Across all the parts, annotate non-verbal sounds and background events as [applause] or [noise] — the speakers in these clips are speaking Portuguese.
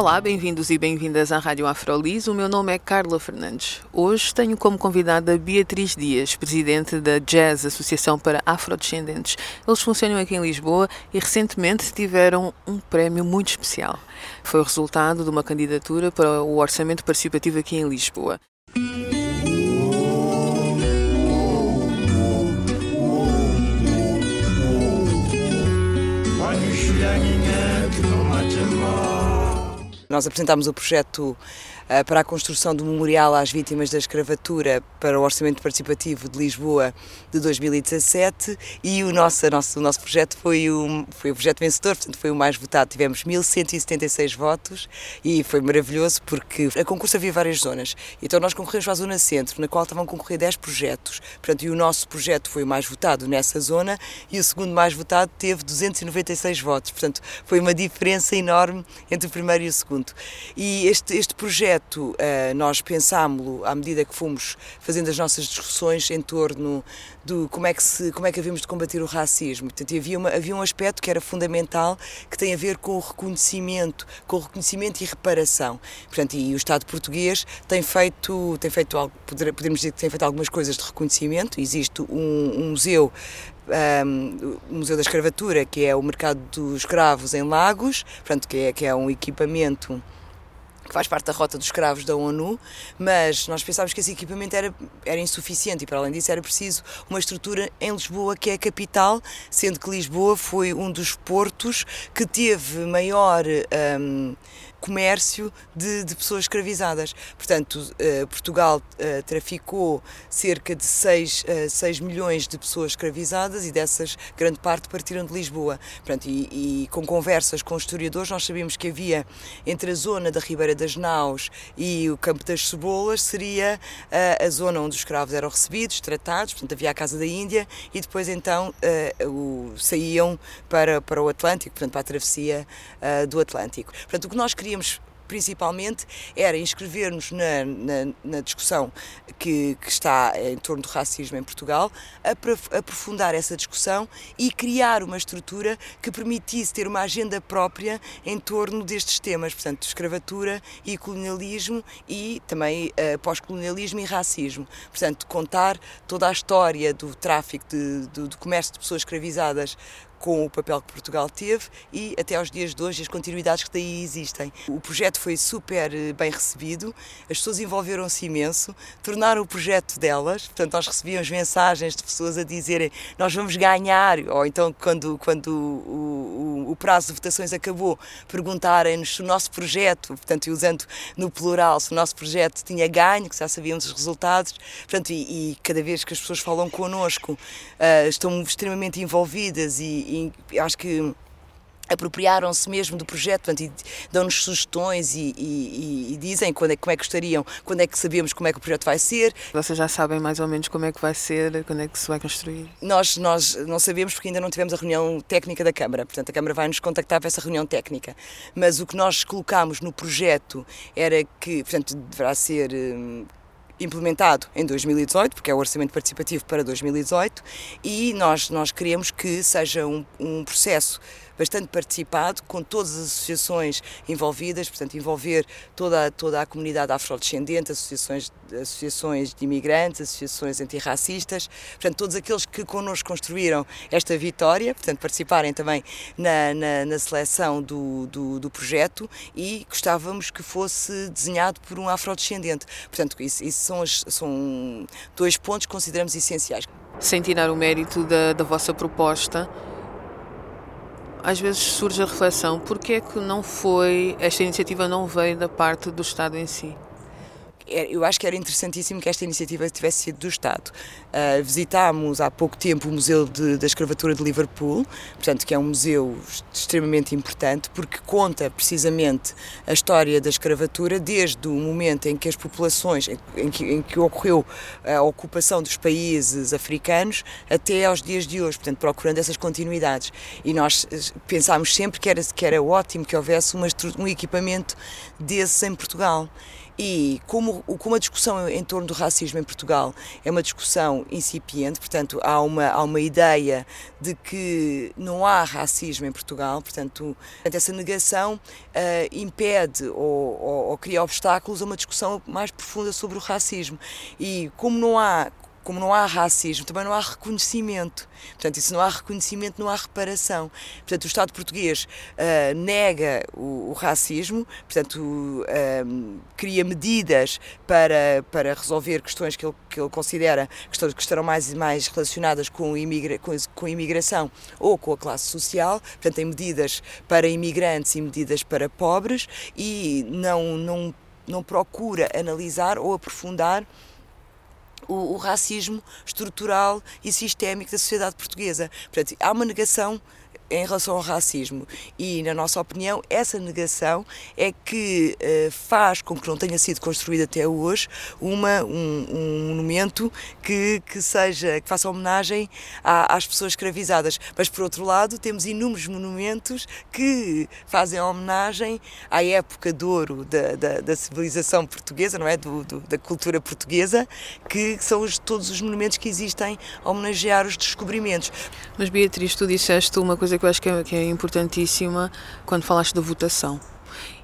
Olá, bem-vindos e bem-vindas à Rádio Afrolis. O meu nome é Carla Fernandes. Hoje tenho como convidada Beatriz Dias, presidente da Jazz Associação para Afrodescendentes. Eles funcionam aqui em Lisboa e recentemente tiveram um prémio muito especial. Foi o resultado de uma candidatura para o orçamento participativo aqui em Lisboa. Nós apresentámos o projeto para a construção do memorial às vítimas da escravatura para o Orçamento Participativo de Lisboa de 2017 e o nosso, nosso, o nosso projeto foi o, foi o projeto vencedor, portanto foi o mais votado. Tivemos 1176 votos e foi maravilhoso porque a concurso havia várias zonas. Então nós concorremos para a zona centro, na qual estavam a concorrer 10 projetos. Portanto, e o nosso projeto foi o mais votado nessa zona e o segundo mais votado teve 296 votos. Portanto, foi uma diferença enorme entre o primeiro e o segundo. E este, este projeto uh, nós pensámos-lo à medida que fomos fazendo as nossas discussões em torno do como é que, se, como é que havíamos de combater o racismo. Portanto, havia, uma, havia um aspecto que era fundamental que tem a ver com o reconhecimento, com o reconhecimento e reparação. Portanto, e o Estado português tem feito, tem feito algo, podemos dizer que tem feito algumas coisas de reconhecimento. Existe um, um museu um, o Museu da Escravatura, que é o mercado dos escravos em Lagos, portanto, que é, que é um equipamento que faz parte da rota dos escravos da ONU, mas nós pensávamos que esse equipamento era, era insuficiente e, para além disso, era preciso uma estrutura em Lisboa, que é a capital, sendo que Lisboa foi um dos portos que teve maior. Um, comércio de, de pessoas escravizadas. Portanto, uh, Portugal uh, traficou cerca de 6, uh, 6 milhões de pessoas escravizadas e dessas grande parte partiram de Lisboa. Portanto, e, e, com conversas com historiadores nós sabíamos que havia entre a zona da Ribeira das Naus e o Campo das Cebolas seria uh, a zona onde os escravos eram recebidos, tratados, portanto havia a Casa da Índia e depois então o, saíam para, para o Atlântico, portanto para a travessia do Atlântico. Portanto, o que nós queríamos queríamos principalmente era inscrever-nos na, na, na, discussão que, que, está em torno do racismo em Portugal, aprofundar essa discussão e criar uma estrutura que permitisse ter uma agenda própria em torno destes temas, portanto, escravatura e colonialismo e também uh, pós-colonialismo e racismo. Portanto, contar toda a história do tráfico, de, do, do comércio de pessoas escravizadas com o papel que Portugal teve e até aos dias de hoje as continuidades que daí existem. O projeto foi super eh, bem recebido, as pessoas envolveram-se imenso, tornaram o projeto delas, portanto nós recebíamos mensagens de pessoas a dizerem nós vamos ganhar, ou então quando, quando o, o, o prazo de votações acabou, perguntarem-nos se o nosso projeto, portanto usando no plural, se o nosso projeto tinha ganho, que já sabíamos os resultados, portanto e, e cada vez que as pessoas falam connosco uh, estão extremamente envolvidas e, e acho que apropriaram-se mesmo do projeto e dão-nos sugestões e, e, e, dizem quando é, como é que gostariam, quando é que sabemos como é que o projeto vai ser. Vocês já sabem mais ou menos como é que vai ser, quando é que se vai construir? Nós, nós não sabemos porque ainda não tivemos a reunião técnica da Câmara, portanto a Câmara vai nos contactar para essa reunião técnica. Mas o que nós colocámos no projeto era que, portanto, deverá ser hum, implementado em 2018, porque é o orçamento participativo para 2018, e nós, nós queremos que seja um, um processo bastante participado, com todas as associações envolvidas, portanto, envolver toda, toda a comunidade afrodescendente, associações, associações de imigrantes, associações antirracistas, portanto, todos aqueles que connosco construíram esta vitória, portanto, participarem também na, na, na seleção do, do, do, projeto e gostávamos que fosse desenhado por um afrodescendente. Portanto, isso, isso são, as, são dois pontos que consideramos essenciais. Sem tirar o mérito da, da vossa proposta, às vezes surge a reflexão: por que é que não foi, esta iniciativa não veio da parte do Estado em si? Eu acho que era interessantíssimo que esta iniciativa tivesse sido do Estado. Uh, visitámos há pouco tempo o Museu de, da Escravatura de Liverpool, portanto, que é um museu extremamente importante, porque conta precisamente a história da escravatura desde o momento em que as populações, em que, em que ocorreu a ocupação dos países africanos até aos dias de hoje, portanto, procurando essas continuidades. E nós eh, pensámos sempre que era, que era ótimo que houvesse uma, um equipamento desses em Portugal. E como, como a discussão em torno do racismo em Portugal é uma discussão incipiente, portanto, há uma, há uma ideia de que não há racismo em Portugal, portanto, essa negação uh, impede ou, ou, ou cria obstáculos a uma discussão mais profunda sobre o racismo. E como não há como não há racismo, também não há reconhecimento. Portanto, e se não há reconhecimento, não há reparação. Portanto, o Estado português uh, nega o, o, racismo, portanto, uh, cria medidas para, para resolver questões que ele, que ele considera questões que estarão mais, mais relacionadas com, imigra, com, com a imigração ou com a classe social. Portanto, tem medidas para imigrantes e medidas para pobres e não, não, não procura analisar ou aprofundar o, o, racismo estrutural e sistémico da sociedade portuguesa. Portanto, há uma negação em relação ao racismo. E, na nossa opinião, essa negação é que uh, faz com que não tenha sido construído até hoje uma, um, um, monumento que, que, seja, que faça homenagem à, às pessoas escravizadas. Mas, por outro lado, temos inúmeros monumentos que fazem homenagem à época de ouro da, da, da civilização portuguesa, não é? Do, do, da cultura portuguesa, que são os, todos os monumentos que existem a homenagear os descobrimentos. Mas, Beatriz, tu disseste uma coisa que eu acho que é, que é importantíssima quando falaste da votação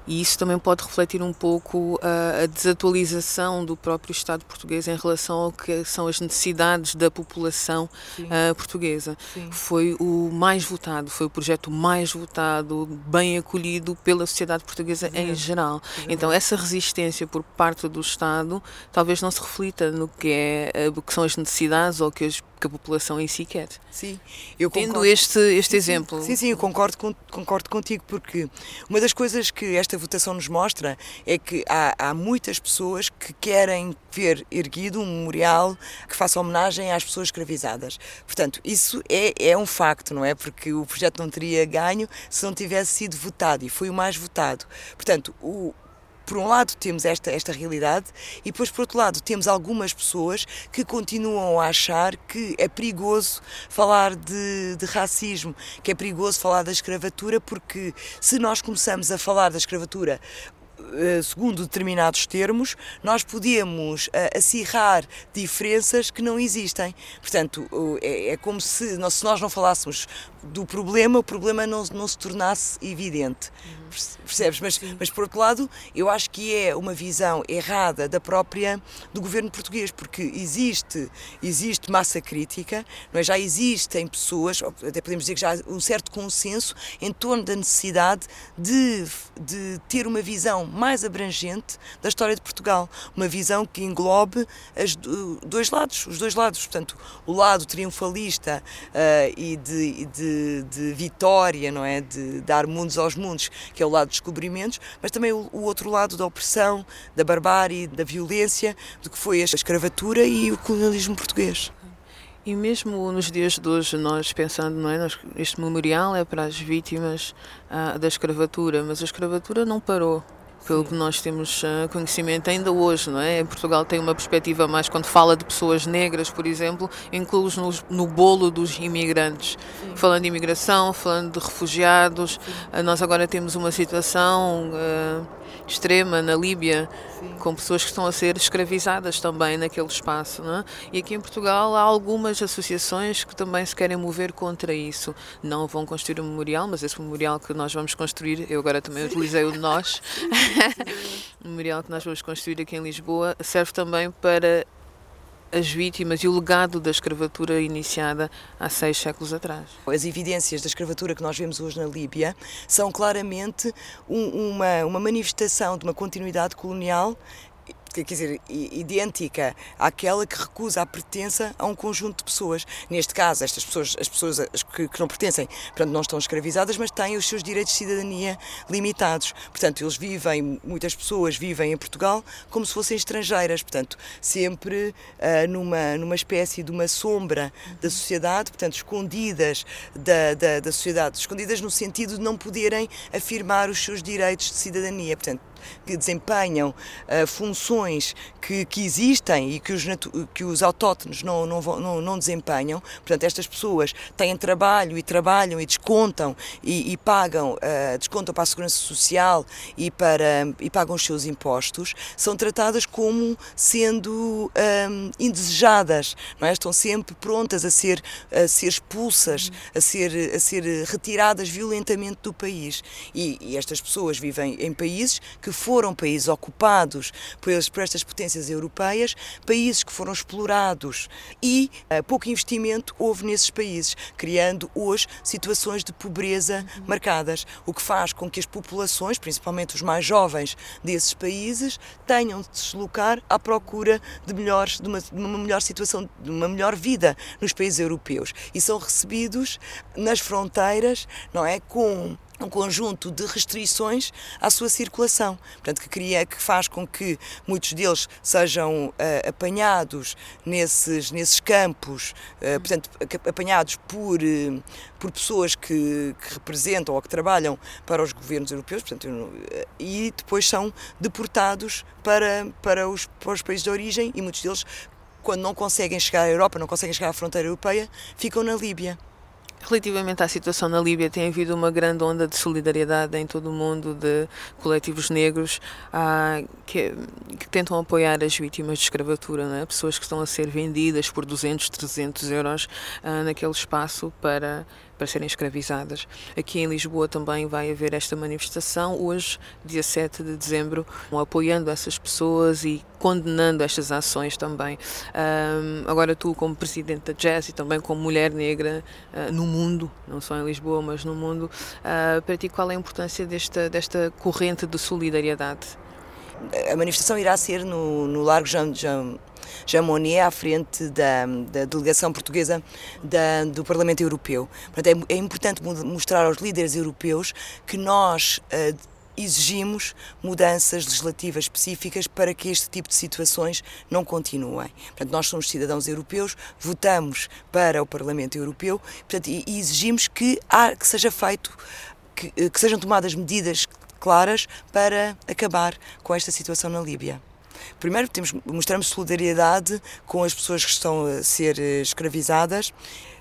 e isso também pode refletir um pouco a, a, desatualização do próprio Estado português em relação ao que são as necessidades da população uh, portuguesa. Sim. Foi o mais votado, foi o projeto mais votado, bem acolhido pela sociedade portuguesa Sim. em geral. Sim. Então essa resistência por parte do Estado talvez não se reflita no que é o que são as necessidades ou que as que a população em si quer. Sim, eu Tendo concordo. este, este sim, exemplo. Sim, sim, eu concordo, concordo contigo, porque uma das coisas que esta votação nos mostra é que há, há muitas pessoas que querem ver erguido um memorial que faça homenagem às pessoas escravizadas. Portanto, isso é, é um facto, não é? Porque o projeto não teria ganho se não tivesse sido votado e foi o mais votado. Portanto, o, por um lado temos esta, esta realidade e depois por outro lado temos algumas pessoas que continuam a achar que é perigoso falar de, de racismo, que é perigoso falar da escravatura porque se nós começamos a falar da escravatura segundo determinados termos, nós podemos uh, acirrar diferenças que não existem. Portanto, é, é como se nós, se nós não falássemos do problema, o problema não, não se tornasse evidente. Uhum. Percebes? Mas, mas, por outro lado, eu acho que é uma visão errada da própria do governo português, porque existe, existe massa crítica, não é? já existem pessoas, até podemos dizer que já há um certo consenso em torno da necessidade de, de ter uma visão mais abrangente da história de Portugal, uma visão que englobe as dois lados, os dois lados, portanto, o lado triunfalista uh, e de, de de, vitória, não é? De dar mundos aos mundos, que é o lado dos descobrimentos, mas também o, o outro lado da opressão, da barbárie, da violência, do que foi a escravatura e o colonialismo português. E mesmo nos dias de hoje, nós pensando, não é? Este memorial é para as vítimas ah, da escravatura, mas a escravatura não parou pelo que nós temos uh, conhecimento ainda hoje, não é? Portugal tem uma perspectiva mais quando fala de pessoas negras, por exemplo, inclui-os no, no, bolo dos imigrantes. Sim. Falando de imigração, falando de refugiados, uh, nós agora temos uma situação uh, extrema na Líbia, Sim. com pessoas que estão a ser escravizadas também naquele espaço. Não é? E aqui em Portugal há algumas associações que também se querem mover contra isso. Não vão construir um memorial, mas esse memorial que nós vamos construir, eu agora também Sim. utilizei o de nós, [laughs] [laughs] o memorial que nós vamos construir aqui em Lisboa, serve também para as vítimas e o legado da escravatura iniciada há seis séculos atrás. As evidências da escravatura que nós vemos hoje na Líbia são claramente um, uma, uma manifestação de uma continuidade colonial quer dizer, idêntica àquela que recusa a pertença a um conjunto de pessoas. Neste caso, estas pessoas, as pessoas que, que não pertencem, portanto, não estão escravizadas, mas têm os seus direitos de cidadania limitados. Portanto, eles vivem, muitas pessoas vivem em Portugal como se fossem estrangeiras, portanto, sempre uh, numa, numa espécie de uma sombra da sociedade, portanto, escondidas da, da, da sociedade, escondidas no sentido de não poderem afirmar os seus direitos de cidadania. Portanto, que desempenham uh, funções que, que, existem e que os, que os autóctonos não, não, não, não, desempenham. Portanto, estas pessoas têm trabalho e trabalham e descontam e, e pagam, uh, descontam para a segurança social e, para, e pagam os seus impostos, são tratadas como sendo um, ehm, indesejadas, não é? estão sempre prontas a ser, a ser expulsas, a ser, a ser retiradas violentamente do país. E, e estas pessoas vivem em países que foram países ocupados por, estas potências europeias, países que foram explorados. E uh, pouco investimento houve nesses países, criando hoje situações de pobreza marcadas, o que faz com que as populações, principalmente os mais jovens desses países, tenham de se deslocar à procura de, melhores, de, uma, de uma melhor situação, de uma melhor vida nos países europeus. E são recebidos nas fronteiras, não é, com um conjunto de restrições à sua circulação, portanto que cria que faz com que muitos deles sejam uh, apanhados nesses nesses campos, uh, portanto apanhados por uh, por pessoas que, que, representam ou que trabalham para os governos europeus, portanto e depois são deportados para para os para os países de origem e muitos deles quando não conseguem chegar à Europa, não conseguem chegar à fronteira europeia, ficam na Líbia. Relativamente à situação na Líbia, tem havido uma grande onda de solidariedade em todo o mundo de coletivos negros ah, que, que, tentam apoiar as vítimas de escravatura, né? pessoas que estão a ser vendidas por 200, 300 euros ah, naquele espaço para para serem escravizadas. Aqui em Lisboa também vai haver esta manifestação, hoje, dia 7 de dezembro, apoiando essas pessoas e condenando estas ações também. Um, agora, tu, como presidente da Jazz e também como mulher negra uh, no mundo, não só em Lisboa, mas no mundo, uh, para ti, qual é a importância desta, desta corrente de solidariedade? A manifestação irá ser no, no Largo Jean, Jean Jean Monnet à frente da, da delegação portuguesa da, do Parlamento Europeu. Portanto, é, é, importante mostrar aos líderes europeus que nós uh, exigimos mudanças legislativas específicas para que este tipo de situações não continuem. Portanto, nós somos cidadãos europeus, votamos para o Parlamento Europeu portanto, e, exigimos que, há, que seja feito, que, que sejam tomadas medidas claras para acabar com esta situação na Líbia. Primeiro, temos, mostramos solidariedade com as pessoas que estão a ser eh, escravizadas.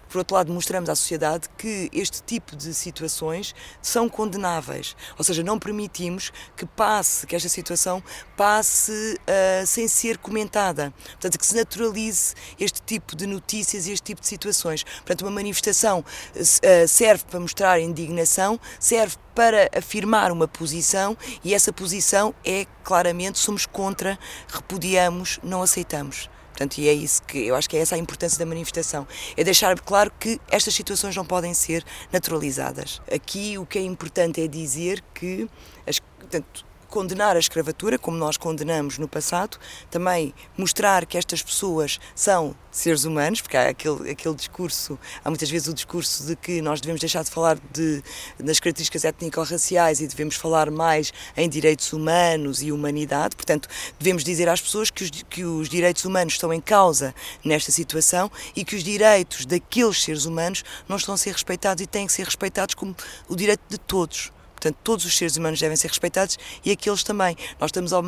Por outro lado, mostramos à sociedade que este tipo de situações são condenáveis, ou seja, não permitimos que passe, que esta situação passe uh, sem ser comentada. Portanto, que se naturalize este tipo de notícias e este tipo de situações. Portanto, uma manifestação uh, serve para mostrar indignação, serve para afirmar uma posição e essa posição é claramente somos contra, repudiamos, não aceitamos. Portanto, e é isso que eu acho que é essa a importância da manifestação. É deixar claro que estas situações não podem ser naturalizadas. Aqui o que é importante é dizer que as, portanto, condenar a escravatura, como nós condenamos no passado, também mostrar que estas pessoas são seres humanos, porque há aquele, aquele discurso, há muitas vezes o discurso de que nós devemos deixar de falar de, das características étnico-raciais e devemos falar mais em direitos humanos e humanidade, portanto, devemos dizer às pessoas que os, que os direitos humanos estão em causa nesta situação e que os direitos daqueles seres humanos não estão a ser respeitados e têm que ser respeitados como o direito de todos. Portanto, todos os seres humanos devem ser respeitados e aqueles também. Nós estamos a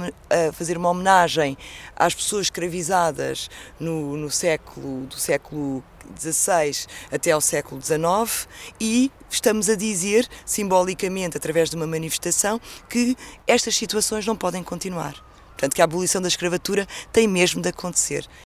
fazer uma homenagem às pessoas escravizadas no, no século do século XVI até ao século XIX e estamos a dizer, simbolicamente, através de uma manifestação, que estas situações não podem continuar. Portanto, que a abolição da escravatura tem mesmo de acontecer.